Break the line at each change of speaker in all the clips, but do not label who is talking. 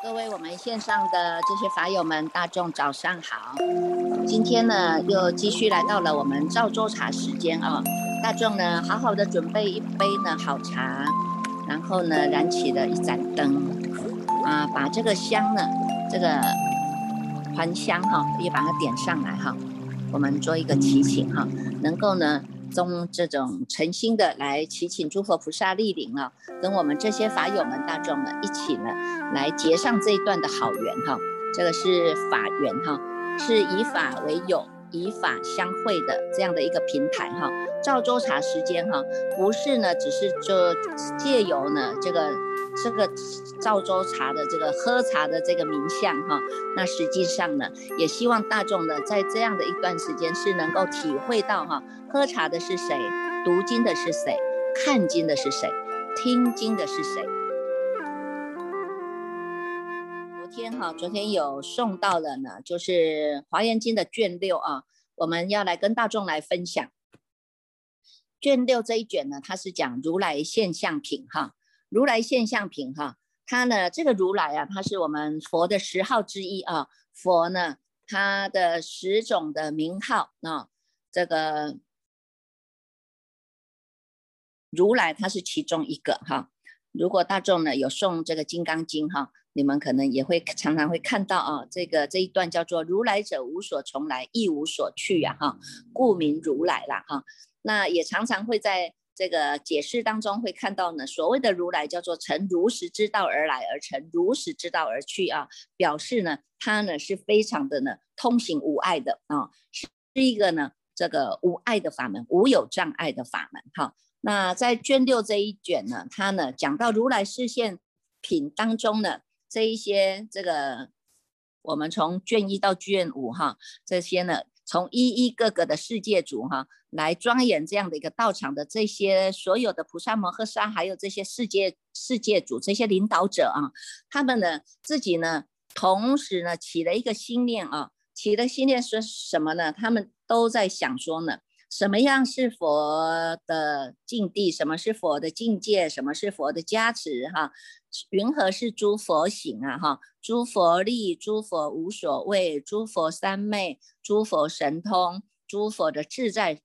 各位我们线上的这些法友们，大众早上好！今天呢，又继续来到了我们赵州茶时间啊。大众呢，好好的准备一杯呢好茶，然后呢，燃起了一盏灯啊，把这个香呢，这个还乡哈，也把它点上来哈。我们做一个祈请哈，能够呢。中这种诚心的来祈请诸佛菩萨莅临啊，跟我们这些法友们大众呢一起呢来结上这一段的好缘哈，这个是法缘哈，是以法为友，以法相会的这样的一个平台哈。赵州茶时间哈，不是呢，只是就借由呢这个。这个赵州茶的这个喝茶的这个名相哈，那实际上呢，也希望大众呢，在这样的一段时间是能够体会到哈，喝茶的是谁，读经的是谁，看经的是谁，听经的是谁。天哈，昨天有送到了呢，就是《华严经》的卷六啊，我们要来跟大众来分享卷六这一卷呢，它是讲如来现象品哈。如来现象品哈，它呢，这个如来啊，它是我们佛的十号之一啊。佛呢，它的十种的名号啊，这个如来它是其中一个哈。如果大众呢有送这个《金刚经》哈，你们可能也会常常会看到啊，这个这一段叫做“如来者无所从来，亦无所去”呀哈，故名如来啦哈。那也常常会在。这个解释当中会看到呢，所谓的如来叫做乘如实之道而来，而乘如实之道而去啊，表示呢，他呢是非常的呢通行无碍的啊，是一个呢这个无碍的法门，无有障碍的法门哈。那在卷六这一卷呢，它呢讲到如来视现品当中呢，这一些这个我们从卷一到卷五哈，这些呢。从一一个个的世界组哈来庄严这样的一个道场的这些所有的菩萨摩诃萨，还有这些世界世界组这些领导者啊，他们呢自己呢同时呢起了一个心念啊，起的心念是什么呢？他们都在想说呢。什么样是佛的境地？什么是佛的境界？什么是佛的加持？哈，云何是诸佛行啊？哈，诸佛力，诸佛无所谓，诸佛三昧，诸佛神通，诸佛的自在，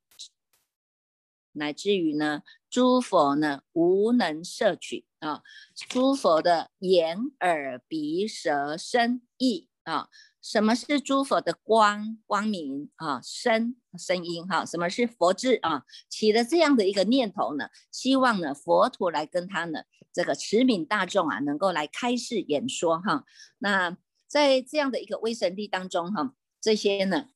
乃至于呢，诸佛呢无能摄取啊，诸佛的眼、耳、鼻、舌、身、意啊。什么是诸佛的光光明啊？声声音哈？什么是佛智啊？起了这样的一个念头呢？希望呢佛陀来跟他呢这个持悯大众啊，能够来开示演说哈。那在这样的一个威神力当中哈，这些呢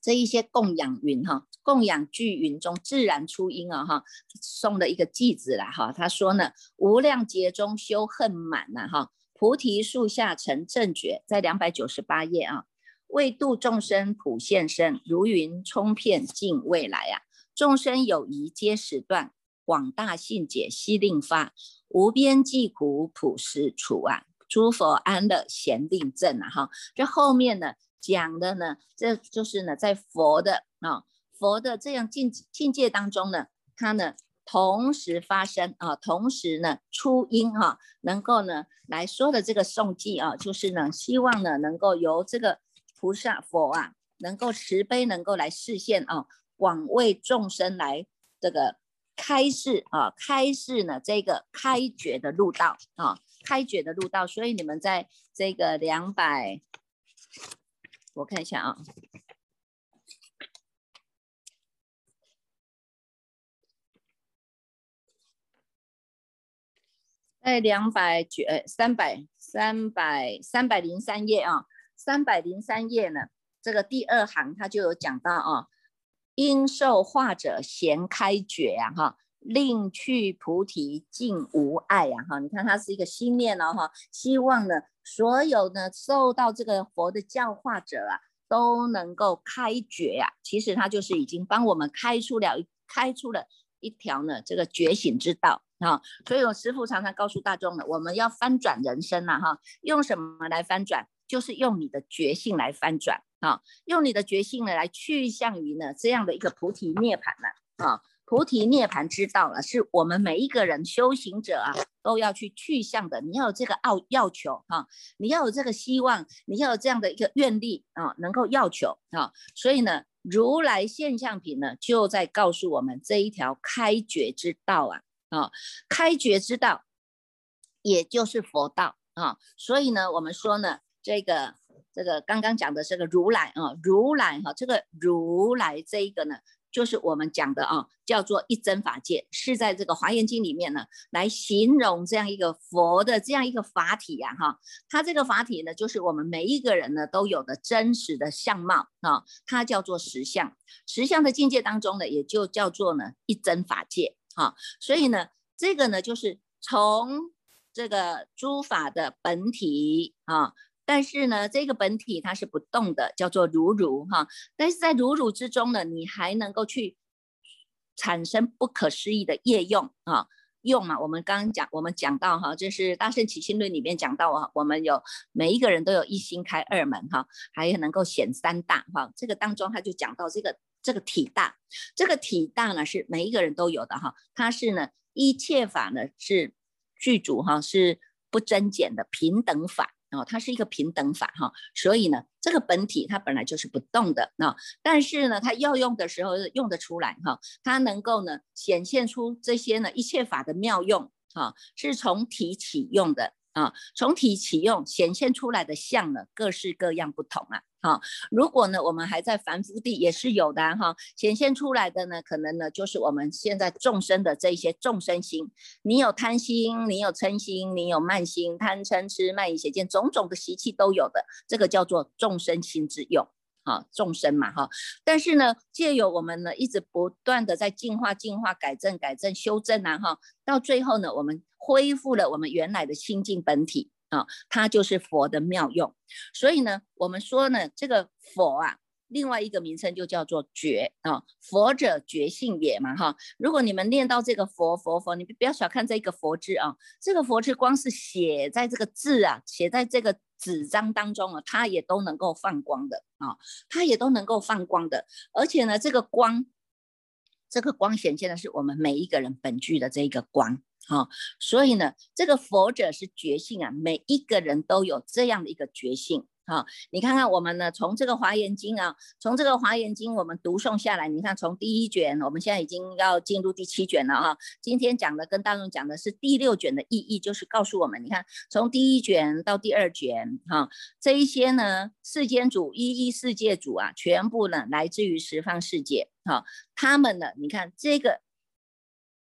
这一些供养云哈，供养聚云中自然出音啊哈，送了一个偈子来哈，他说呢无量劫中修恨满呐哈。菩提树下成正觉，在两百九十八页啊，为度众生普现身，如云冲遍尽未来啊，众生有疑皆始断，广大信解悉令发，无边际苦普施除啊，诸佛安乐贤令正啊哈，这后面呢讲的呢，这就是呢在佛的啊佛的这样境境界当中呢，他呢。同时发生啊，同时呢出音哈，能够呢来说的这个诵记啊，就是呢希望呢能够由这个菩萨佛啊，能够慈悲，能够来示现啊，广为众生来这个开示啊，开示呢这个开觉的路道啊，开觉的路道。所以你们在这个两百，我看一下啊。在两百九呃三百三百三百零三页啊，三百零三页呢，这个第二行他就有讲到啊，应受化者贤开觉呀哈，令去菩提尽无碍呀哈，你看他是一个心念哦哈，希望呢所有呢受到这个佛的教化者啊都能够开觉呀，其实他就是已经帮我们开出了开出了一条呢这个觉醒之道。啊，所以我师父常常告诉大众呢，我们要翻转人生呐，哈，用什么来翻转？就是用你的觉性来翻转啊，用你的觉性呢来去向于呢这样的一个菩提涅槃呢啊，菩提涅槃之道了，是我们每一个人修行者啊都要去去向的。你要有这个要要求啊，你要有这个希望，你要有这样的一个愿力啊，能够要求啊。所以呢，如来现象品呢就在告诉我们这一条开觉之道啊啊，开觉之道也就是佛道。啊，所以呢，我们说呢，这个这个刚刚讲的这个如来啊，如来哈，这个如来这一个呢，就是我们讲的啊，叫做一真法界，是在这个华严经里面呢，来形容这样一个佛的这样一个法体呀，哈，它这个法体呢，就是我们每一个人呢都有的真实的相貌啊，它叫做实相，实相的境界当中呢，也就叫做呢一真法界，哈，所以呢，这个呢就是从。这个诸法的本体啊，但是呢，这个本体它是不动的，叫做如如哈。但是在如如之中呢，你还能够去产生不可思议的业用啊，用嘛。我们刚刚讲，我们讲到哈，就是《大圣起心论》里面讲到啊，我们有每一个人都有一心开二门哈，还能够显三大哈。这个当中他就讲到这个这个体大，这个体大呢是每一个人都有的哈，它是呢一切法呢是。剧组哈是不增减的平等法啊，它是一个平等法哈，所以呢，这个本体它本来就是不动的啊，但是呢，它要用的时候用得出来哈，它能够呢显现出这些呢一切法的妙用啊，是从体起用的。啊，从体起用显现出来的相呢，各式各样不同啊。好，如果呢，我们还在凡夫地，也是有的哈。显现出来的呢，可能呢，就是我们现在众生的这一些众生心。你有贪心，你有嗔心，你有慢心，贪嗔痴慢疑邪见，种种的习气都有的，这个叫做众生心之用。哈，众生嘛哈。但是呢，借由我们呢，一直不断的在进化、进化、改正、改正、修正啊哈，到最后呢，我们。恢复了我们原来的清净本体啊，它就是佛的妙用。所以呢，我们说呢，这个佛啊，另外一个名称就叫做觉啊，佛者觉性也嘛哈。如果你们念到这个佛佛佛，你不要小看这个佛字啊，这个佛字光是写在这个字啊，写在这个纸张当中啊，它也都能够放光的啊，它也都能够放光的。而且呢，这个光，这个光显现的是我们每一个人本具的这个光。好，所以呢，这个佛者是觉性啊，每一个人都有这样的一个觉性。好，你看看我们呢，从这个华严经啊，从这个华严经我们读诵下来，你看从第一卷，我们现在已经要进入第七卷了哈。今天讲的跟大众讲的是第六卷的意义，就是告诉我们，你看从第一卷到第二卷，哈，这一些呢，世间主一一世界主啊，全部呢来自于十方世界，哈，他们呢，你看这个。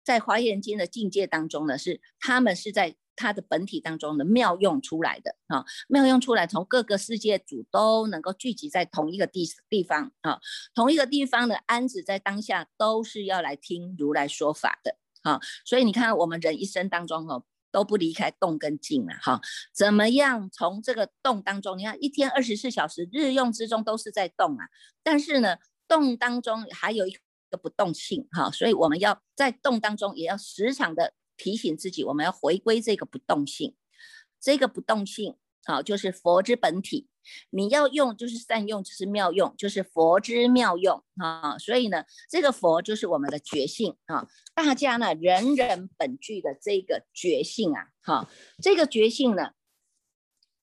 在华严经的境界当中呢，是他们是在他的本体当中的妙用出来的啊，妙用出来，从各个世界主都能够聚集在同一个地地方啊，同一个地方的安子在当下都是要来听如来说法的啊，所以你看我们人一生当中哦，都不离开动跟静啊哈，怎么样从这个动当中，你看一天二十四小时日用之中都是在动啊，但是呢，动当中还有一。不动性哈，所以我们要在动当中，也要时常的提醒自己，我们要回归这个不动性。这个不动性，好，就是佛之本体。你要用，就是善用，就是妙用，就是佛之妙用啊。所以呢，这个佛就是我们的觉性啊。大家呢，人人本具的这个觉性啊，哈，这个觉性呢。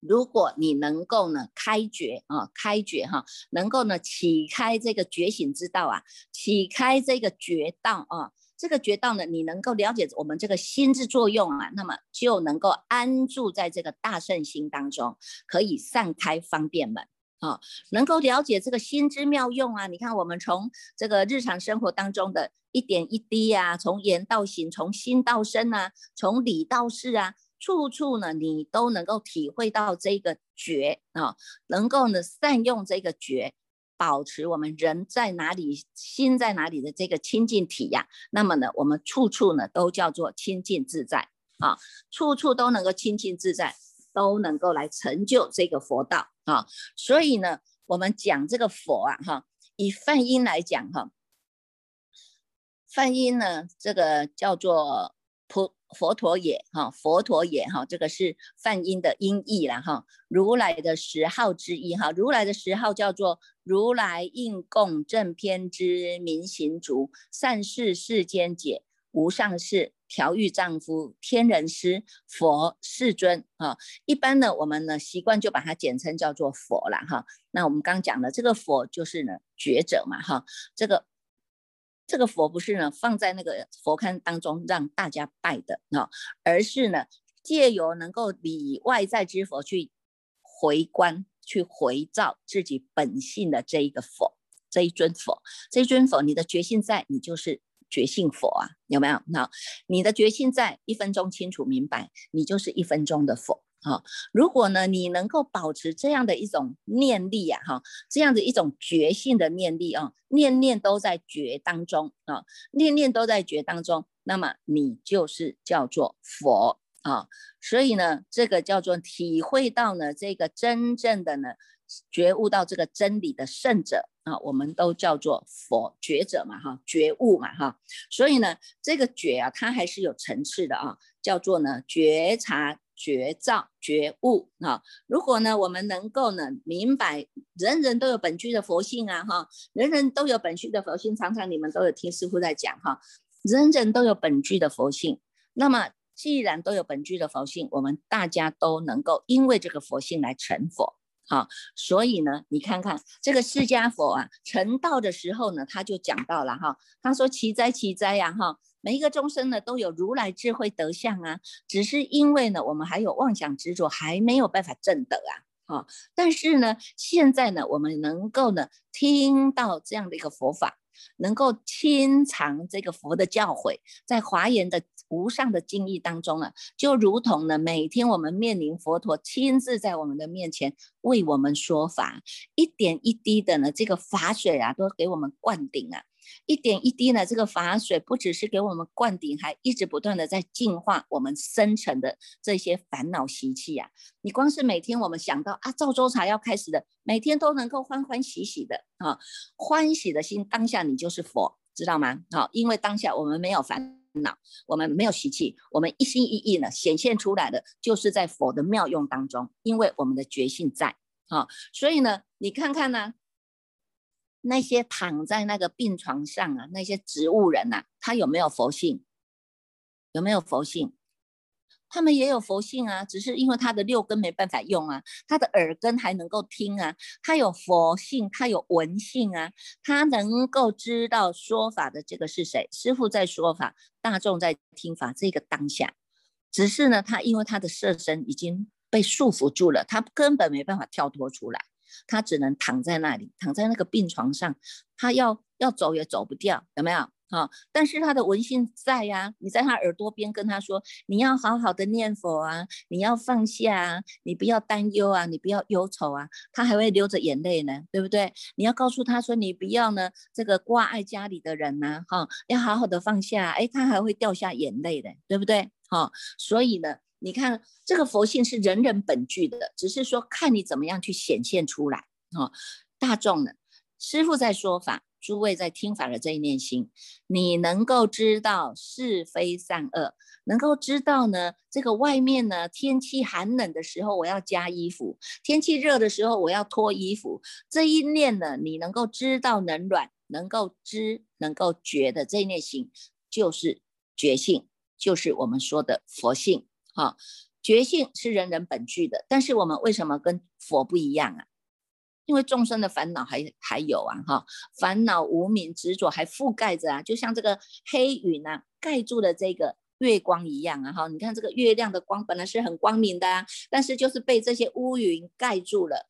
如果你能够呢开觉啊，开觉哈，能够呢启开这个觉醒之道啊，启开这个觉道啊，这个觉道呢，你能够了解我们这个心之作用啊，那么就能够安住在这个大圣心当中，可以散开方便门啊，能够了解这个心之妙用啊。你看我们从这个日常生活当中的一点一滴呀，从言到行，从心到身啊，从理到事啊。处处呢，你都能够体会到这个觉啊，能够呢善用这个觉，保持我们人在哪里，心在哪里的这个清净体呀。那么呢，我们处处呢都叫做清净自在啊，处处都能够清净自在，都能够来成就这个佛道啊。所以呢，我们讲这个佛啊，哈，以梵音来讲哈，梵音呢，这个叫做佛佛陀也哈，佛陀也哈，这个是梵音的音译了哈。如来的十号之一哈，如来的十号叫做如来应供正偏之明行足，善事世间解，无上士，调御丈夫，天人师，佛世尊哈。一般呢，我们呢习惯就把它简称叫做佛了哈。那我们刚讲的这个佛就是呢觉者嘛哈，这个。这个佛不是呢放在那个佛龛当中让大家拜的啊，而是呢借由能够理外在之佛去回观、去回照自己本性的这一个佛，这一尊佛，这一尊佛，你的觉性在，你就是觉性佛啊，有没有？那你的觉性在，一分钟清楚明白，你就是一分钟的佛。好，如果呢，你能够保持这样的一种念力呀，哈，这样的一种觉性的念力啊，念念都在觉当中啊，念念都在觉当中，那么你就是叫做佛啊。所以呢，这个叫做体会到呢，这个真正的呢，觉悟到这个真理的圣者啊，我们都叫做佛觉者嘛，哈，觉悟嘛，哈。所以呢，这个觉啊，它还是有层次的啊，叫做呢觉察。觉照觉悟啊！如果呢，我们能够呢明白，人人都有本具的佛性啊，哈，人人都有本具的佛性。常常你们都有听师傅在讲哈，人人都有本具的佛性。那么既然都有本具的佛性，我们大家都能够因为这个佛性来成佛，哈。所以呢，你看看这个释迦佛啊，成道的时候呢，他就讲到了哈，他说奇哉奇哉呀，哈。每一个众生呢，都有如来智慧德相啊，只是因为呢，我们还有妄想执着，还没有办法证得啊。啊，但是呢，现在呢，我们能够呢，听到这样的一个佛法，能够亲尝这个佛的教诲，在华严的无上的经义当中啊，就如同呢，每天我们面临佛陀亲自在我们的面前为我们说法，一点一滴的呢，这个法水啊，都给我们灌顶啊。一点一滴呢，这个法水不只是给我们灌顶，还一直不断的在净化我们深层的这些烦恼习气呀。你光是每天我们想到啊，赵州茶要开始的，每天都能够欢欢喜喜的啊，欢喜的心当下你就是佛，知道吗？好，因为当下我们没有烦恼，我们没有习气，我们一心一意呢显现出来的就是在佛的妙用当中，因为我们的觉性在啊，所以呢，你看看呢。那些躺在那个病床上啊，那些植物人呐，他有没有佛性？有没有佛性？他们也有佛性啊，只是因为他的六根没办法用啊，他的耳根还能够听啊，他有佛性，他有闻性啊，他能够知道说法的这个是谁？师傅在说法，大众在听法，这个当下，只是呢，他因为他的色身已经被束缚住了，他根本没办法跳脱出来。他只能躺在那里，躺在那个病床上，他要要走也走不掉，有没有？哈，但是他的文性在呀，你在他耳朵边跟他说，你要好好的念佛啊，你要放下啊，你不要担忧啊，你不要忧愁啊，他还会流着眼泪呢，对不对？你要告诉他说，你不要呢，这个挂碍家里的人呐，哈，要好好的放下，哎，他还会掉下眼泪的，对不对？哈，所以呢。你看，这个佛性是人人本具的，只是说看你怎么样去显现出来啊。大众呢，师父在说法，诸位在听法的这一念心，你能够知道是非善恶，能够知道呢，这个外面呢天气寒冷的时候，我要加衣服；天气热的时候，我要脱衣服。这一念呢，你能够知道能软，能够知，能够觉的这一念心，就是觉性，就是我们说的佛性。好，觉性是人人本具的，但是我们为什么跟佛不一样啊？因为众生的烦恼还还有啊，哈，烦恼无名执着还覆盖着啊，就像这个黑云啊盖住了这个月光一样啊，哈，你看这个月亮的光本来是很光明的啊，但是就是被这些乌云盖住了，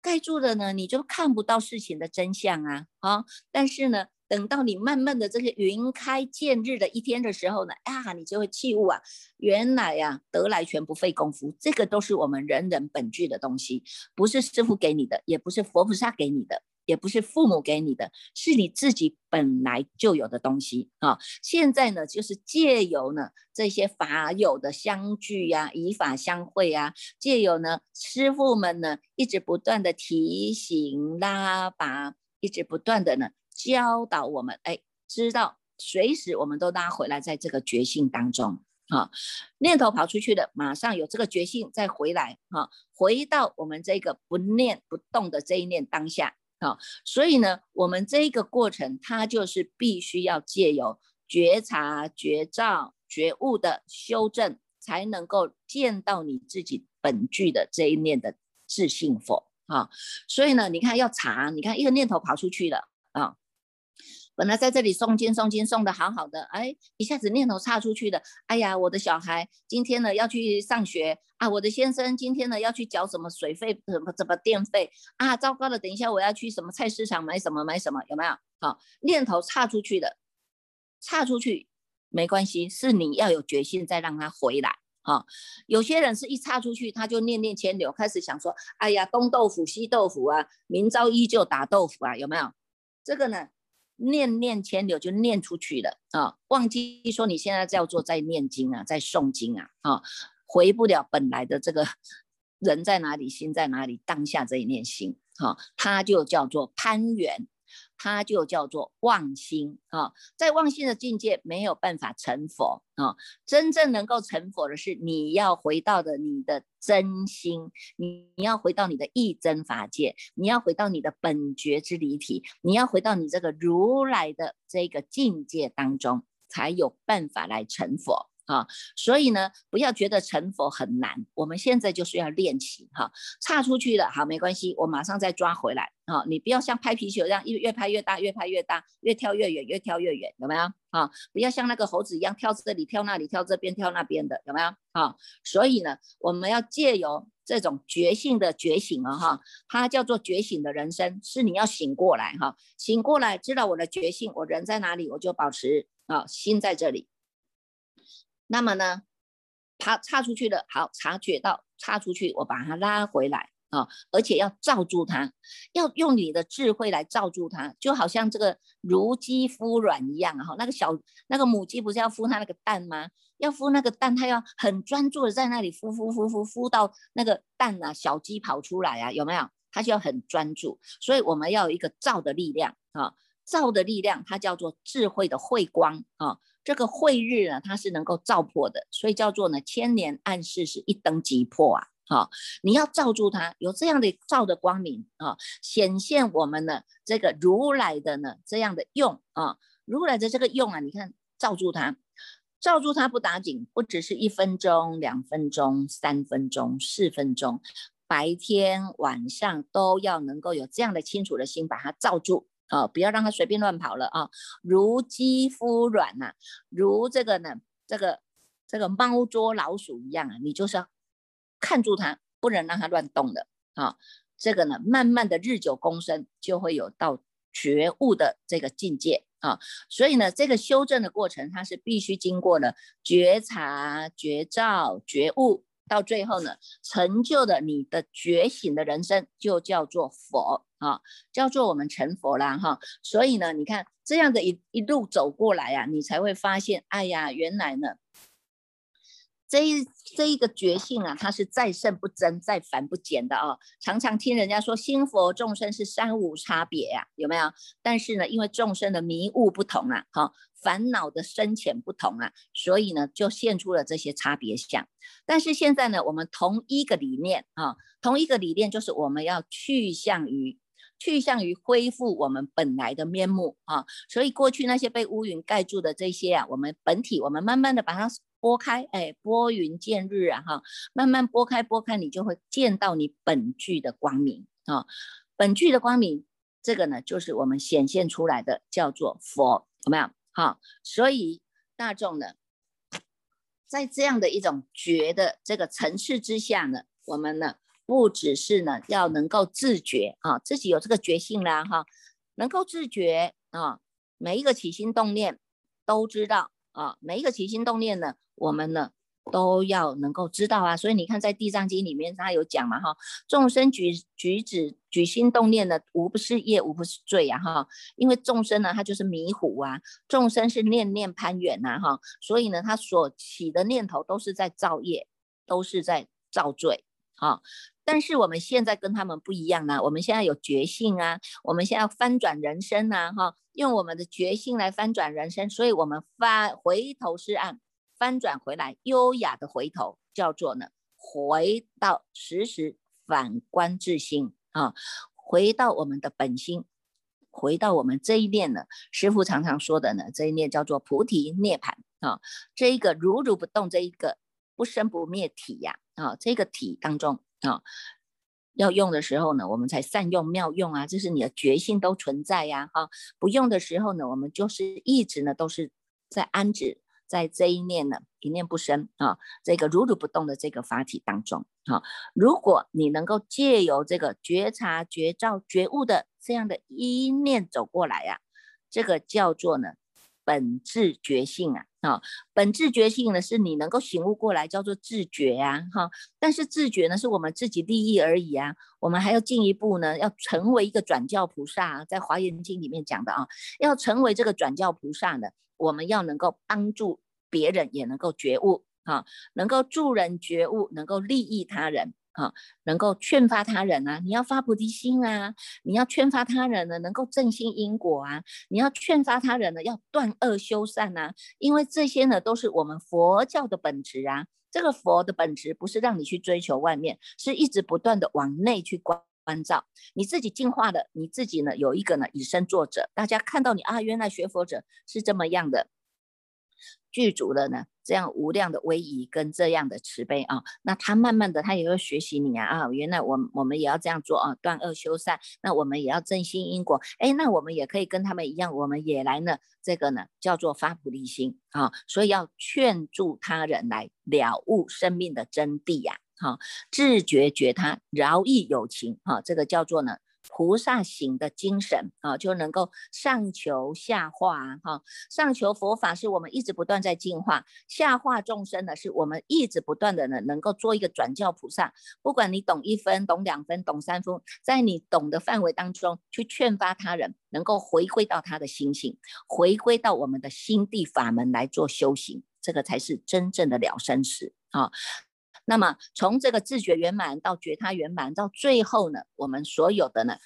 盖住了呢，你就看不到事情的真相啊，啊，但是呢。等到你慢慢的这些云开见日的一天的时候呢，啊，你就会弃悟啊，原来呀，得来全不费功夫，这个都是我们人人本具的东西，不是师傅给你的，也不是佛菩萨给你的，也不是父母给你的，是你自己本来就有的东西啊。现在呢，就是借由呢这些法友的相聚呀，以法相会啊，借由呢师傅们呢一直不断的提醒拉拔，一直不断的呢。教导我们，哎，知道随时我们都拉回来，在这个觉性当中啊，念头跑出去的，马上有这个觉性再回来哈，回到我们这个不念不动的这一念当下啊。所以呢，我们这个过程，它就是必须要借由觉察、觉照、觉悟的修正，才能够见到你自己本具的这一念的自信否啊。所以呢，你看要查，你看一个念头跑出去了。本来在这里诵经诵经诵的好好的，哎，一下子念头岔出去的，哎呀，我的小孩今天呢要去上学啊，我的先生今天呢要去缴什么水费、什么什么电费啊，糟糕了，等一下我要去什么菜市场买什么买什么，有没有？好，念头岔出去的，岔出去没关系，是你要有决心再让他回来。哈，有些人是一岔出去他就念念牵流，开始想说，哎呀，东豆腐西豆腐啊，明朝依旧打豆腐啊，有没有？这个呢？念念千流就念出去了啊，忘记说你现在叫做在念经啊，在诵经啊，啊，回不了本来的这个人在哪里，心在哪里，当下这一念心，哈，它就叫做攀缘。它就叫做妄心啊，在妄心的境界没有办法成佛啊，真正能够成佛的是你要回到的你的真心，你你要回到你的意真法界，你要回到你的本觉之离体，你要回到你这个如来的这个境界当中，才有办法来成佛。啊，所以呢，不要觉得成佛很难，我们现在就是要练习哈，差出去了，好，没关系，我马上再抓回来啊，你不要像拍皮球一样，越越拍越大，越拍越大，越跳越远，越跳越远，有没有啊？不要像那个猴子一样跳这里跳那里跳这边跳那边的，有没有啊？所以呢，我们要借由这种觉性的觉醒啊，哈，它叫做觉醒的人生，是你要醒过来哈，醒过来知道我的觉性，我人在哪里，我就保持啊心在这里。那么呢，他插出去了，好察觉到插出去，我把它拉回来啊，而且要罩住它，要用你的智慧来罩住它，就好像这个如鸡孵卵一样啊。那个小那个母鸡不是要孵它那个蛋吗？要孵那个蛋，它要很专注的在那里孵孵孵孵孵到那个蛋啊，小鸡跑出来啊，有没有？它就要很专注，所以我们要有一个照的力量啊，照的力量，它叫做智慧的慧光啊。这个慧日呢，它是能够照破的，所以叫做呢千年暗示是一灯即破啊！好，你要照住它，有这样的照的光明啊，显现我们的这个如来的呢这样的用啊，如来的这个用啊，你看照住它，照住它不打紧，不只是一分钟、两分钟、三分钟、四分钟，白天晚上都要能够有这样的清楚的心把它照住。啊，不要让它随便乱跑了啊！如肌肤软呐，如这个呢，这个这个猫捉老鼠一样啊，你就是要看住它，不能让它乱动的啊。这个呢，慢慢的日久功深，就会有到觉悟的这个境界啊。所以呢，这个修正的过程，它是必须经过了觉察、觉照、觉悟。到最后呢，成就的你的觉醒的人生就叫做佛啊，叫做我们成佛啦哈。所以呢，你看这样的一一路走过来啊，你才会发现，哎呀，原来呢。这一这一个觉性啊，它是再胜不增，再繁不减的哦。常常听人家说，心佛众生是三无差别呀，有没有？但是呢，因为众生的迷雾不同啊，哈，烦恼的深浅不同啊，所以呢，就现出了这些差别相。但是现在呢，我们同一个理念啊，同一个理念就是我们要去向于去向于恢复我们本来的面目啊。所以过去那些被乌云盖住的这些啊，我们本体，我们慢慢的把它。拨开，哎，拨云见日啊，哈，慢慢拨开，拨开，你就会见到你本具的光明啊，本具的光明，这个呢，就是我们显现出来的，叫做佛，有没有？好，所以大众呢，在这样的一种觉的这个层次之下呢，我们呢，不只是呢要能够自觉啊，自己有这个觉性啦，哈，能够自觉啊，每一个起心动念都知道啊，每一个起心动念呢。我们呢都要能够知道啊，所以你看在《地藏经》里面，他有讲嘛哈，众生举举止举心动念的，无不是业，无不是罪呀哈。因为众生呢，他就是迷糊啊，众生是念念攀缘呐哈，所以呢，他所起的念头都是在造业，都是在造罪啊。但是我们现在跟他们不一样啊，我们现在有觉性啊，我们现在要翻转人生呐哈，用我们的觉性来翻转人生，所以我们翻回头是岸。翻转回来，优雅的回头，叫做呢，回到时时反观自心啊，回到我们的本心，回到我们这一念呢，师父常常说的呢，这一念叫做菩提涅盘啊，这一个如如不动，这一个不生不灭体呀啊，这个体当中啊。要用的时候呢，我们才善用妙用啊，这是你的决心都存在呀，哈。不用的时候呢，我们就是一直呢都是在安止在这一念呢一念不生啊，这个如如不动的这个法体当中啊。如果你能够借由这个觉察、觉照、觉悟的这样的一念走过来呀，这个叫做呢。本质觉性啊，啊，本质觉性呢，是你能够醒悟过来，叫做自觉呀，哈。但是自觉呢，是我们自己利益而已啊。我们还要进一步呢，要成为一个转教菩萨，在华严经里面讲的啊，要成为这个转教菩萨呢，我们要能够帮助别人，也能够觉悟啊，能够助人觉悟，能够利益他人。啊，能够劝发他人啊，你要发菩提心啊，你要劝发他人呢，能够正心因果啊，你要劝发他人呢，要断恶修善啊，因为这些呢，都是我们佛教的本质啊。这个佛的本质不是让你去追求外面，是一直不断的往内去关关照，你自己进化的，你自己呢有一个呢以身作则，大家看到你啊，原来学佛者是这么样的。具足了呢，这样无量的威仪跟这样的慈悲啊，那他慢慢的他也会学习你啊啊，原来我我们也要这样做啊，断恶修善，那我们也要正心因果，哎，那我们也可以跟他们一样，我们也来呢，这个呢叫做发菩提心啊，所以要劝助他人来了悟生命的真谛呀，好，自觉觉他饶益有情啊，这个叫做呢。菩萨行的精神啊，就能够上求下化哈。上求佛法是我们一直不断在进化，下化众生呢，是我们一直不断的呢，能够做一个转教菩萨。不管你懂一分、懂两分、懂三分，在你懂的范围当中去劝发他人，能够回归到他的心性，回归到我们的心地法门来做修行，这个才是真正的了生死啊。那么从这个自觉圆满到觉他圆满，到最后呢，我们所有的呢，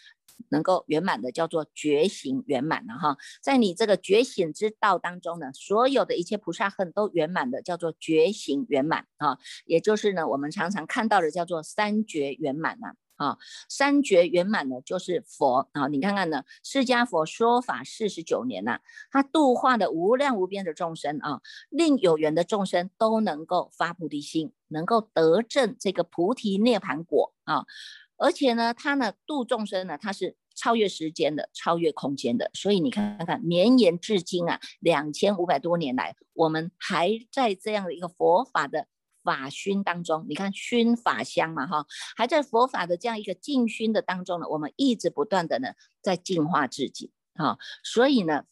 能够圆满的叫做觉醒圆满了哈。在你这个觉醒之道当中呢，所有的一切菩萨恨都圆满的叫做觉醒圆满啊，也就是呢，我们常常看到的叫做三觉圆满呐。啊三觉圆满呢，就是佛啊！你看看呢，释迦佛说法四十九年呐，他度化的无量无边的众生啊，令有缘的众生都能够发菩提心，能够得证这个菩提涅盘果啊！而且呢，他呢度众生呢，他是超越时间的，超越空间的，所以你看看，绵延至今啊，两千五百多年来，我们还在这样的一个佛法的。法熏当中，你看熏法香嘛，哈，还在佛法的这样一个净熏的当中呢，我们一直不断的呢在净化自己，哈，所以呢，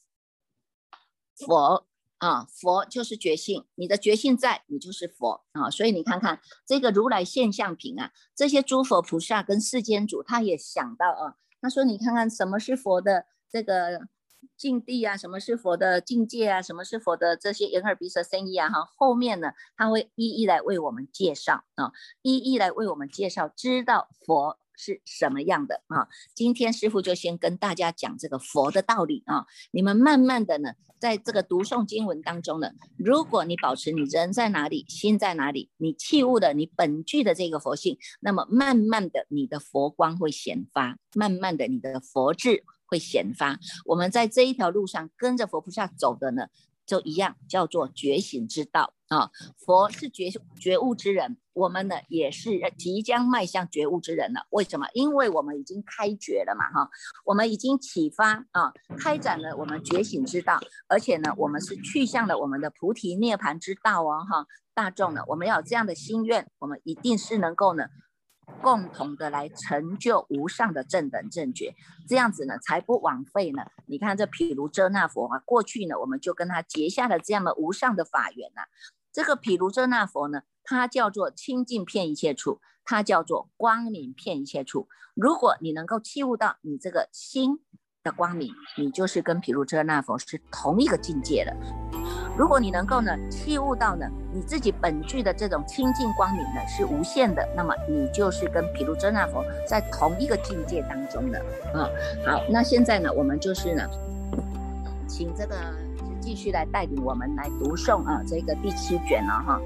佛啊，佛就是觉性，你的觉性在，你就是佛啊，所以你看看这个如来现象品啊，这些诸佛菩萨跟世间主，他也想到啊，他说你看看什么是佛的这个。境地啊，什么是佛的境界啊？什么是佛的这些眼耳鼻舌身意啊？哈，后面呢，他会一一来为我们介绍啊，一一来为我们介绍，知道佛是什么样的啊。今天师傅就先跟大家讲这个佛的道理啊。你们慢慢的呢，在这个读诵经文当中呢，如果你保持你人在哪里，心在哪里，你器物的你本具的这个佛性，那么慢慢的你的佛光会显发，慢慢的你的佛智。会显发，我们在这一条路上跟着佛菩萨走的呢，就一样叫做觉醒之道啊。佛是觉觉悟之人，我们呢也是即将迈向觉悟之人了。为什么？因为我们已经开觉了嘛，哈，我们已经启发啊，开展了我们觉醒之道，而且呢，我们是去向了我们的菩提涅盘之道哦，哈。大众呢，我们要有这样的心愿，我们一定是能够呢。共同的来成就无上的正等正觉，这样子呢，才不枉费呢。你看这毗卢遮那佛啊，过去呢，我们就跟他结下了这样的无上的法缘呐。这个毗卢遮那佛呢，它叫做清净片一切处，它叫做光明片一切处。如果你能够器悟到你这个心的光明，你就是跟毗卢遮那佛是同一个境界的。如果你能够呢器悟到呢你自己本具的这种清净光明呢是无限的，那么你就是跟毗卢遮那佛在同一个境界当中的。嗯，好，那现在呢我们就是呢，请这个。继续来带领我们来读诵啊这个第七卷了哈。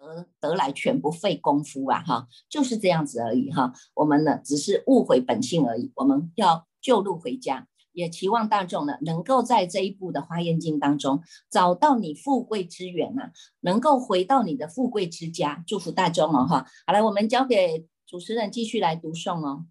得得来全不费功夫啊，哈，就是这样子而已哈。我们呢只是误会本性而已，我们要救路回家，也期望大众呢能够在这一部的《花严经》当中找到你富贵之源呐，能够回到你的富贵之家。祝福大众哦，哈。好了，我们交给主持人继续来读诵哦。